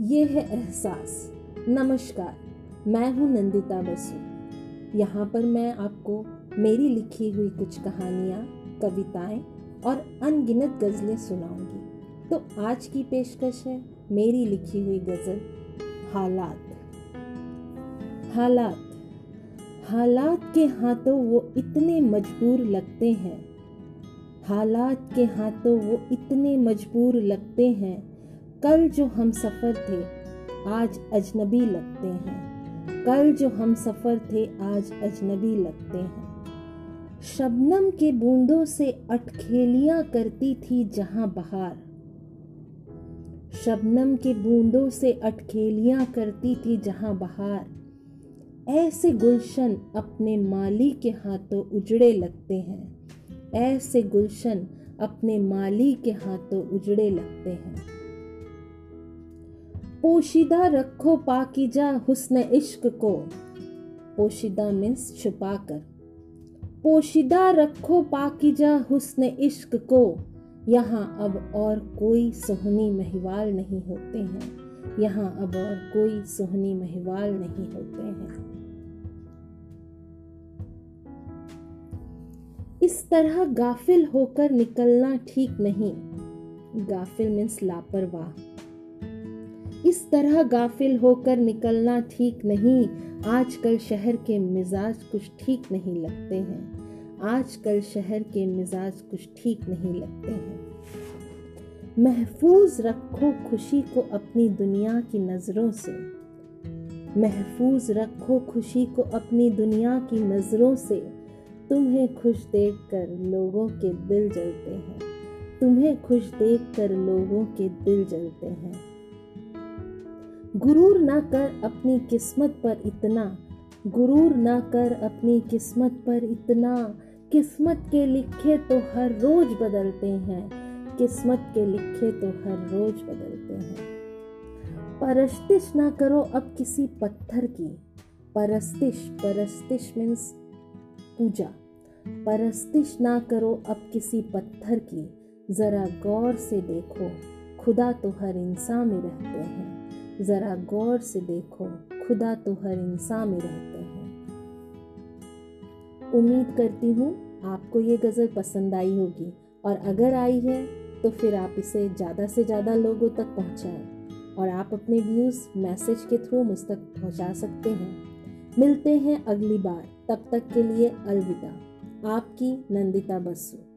ये है एहसास। नमस्कार, मैं हूँ नंदिता बसु। यहाँ पर मैं आपको मेरी लिखी हुई कुछ कहानियाँ, कविताएँ और अनगिनत गज़लें सुनाऊँगी। तो आज की पेशकश है मेरी लिखी हुई गज़ल, हालात। हालात। हालात के हाथों वो इतने मजबूर लगते हैं। हालात के हाथों वो इतने मजबूर लगते हैं कल जो हम सफ़र थे, आज अजनबी लगते हैं। कल जो हम सफ़र थे, आज अजनबी लगते हैं। शबनम के बूंदों से अटखेलियाँ करती थी जहाँ बहार। शबनम के बूंदों से अटखेलियाँ करती थी जहाँ बहार। ऐसे गुलशन अपने माली के हाथों उजड़े लगते हैं। ऐसे गुलशन अपने माली के हाथों उजड़े लगते हैं। पोशीदा रखो पाकिजा हुस्न इश्क को। पोशीदा मीन्स छुपा कर पोशीदा रखो पाकिजा हुस्न इश्क को। यहाँ अब और कोई सोहनी महिवाल नहीं होते हैं। यहाँ अब और कोई सोहनी महिवाल नहीं होते हैं। इस तरह गाफिल होकर निकलना ठीक नहीं। गाफिल मीन्स लापरवाह। इस तरह गाफिल होकर निकलना ठीक नहीं। आजकल शहर के मिजाज कुछ ठीक नहीं लगते हैं। आजकल शहर के मिजाज कुछ ठीक नहीं लगते हैं। महफूज रखो खुशी को अपनी दुनिया की नज़रों से। महफूज रखो खुशी को अपनी दुनिया की नज़रों से। तुम्हें खुश देखकर लोगों के दिल जलते हैं। तुम्हें खुश देखकर लोगों के दिल जलते हैं। गुरूर ना कर अपनी किस्मत पर इतना, गुरूर ना कर अपनी किस्मत पर इतना। किस्मत के लिखे तो हर रोज बदलते हैं, किस्मत के लिखे तो हर रोज बदलते हैं। परस्तिश ना करो अब किसी पत्थर की, परस्तिश परस्तिश मीन्स पूजा। परस्तिश ना करो अब किसी पत्थर की, जरा गौर से देखो, खुदा तो हर इंसान में रहते हैं। ज़रा गौर से देखो, खुदा तो हर इंसान में रहते हैं। उम्मीद करती हूँ आपको ये गज़ल पसंद आई होगी, और अगर आई है तो फिर आप इसे ज़्यादा से ज़्यादा लोगों तक पहुँचाएँ, और आप अपने व्यूज़ मैसेज के थ्रू मुझ तक पहुँचा सकते हैं। मिलते हैं अगली बार, तब तक के लिए अलविदा। आपकी नंदिता बसु।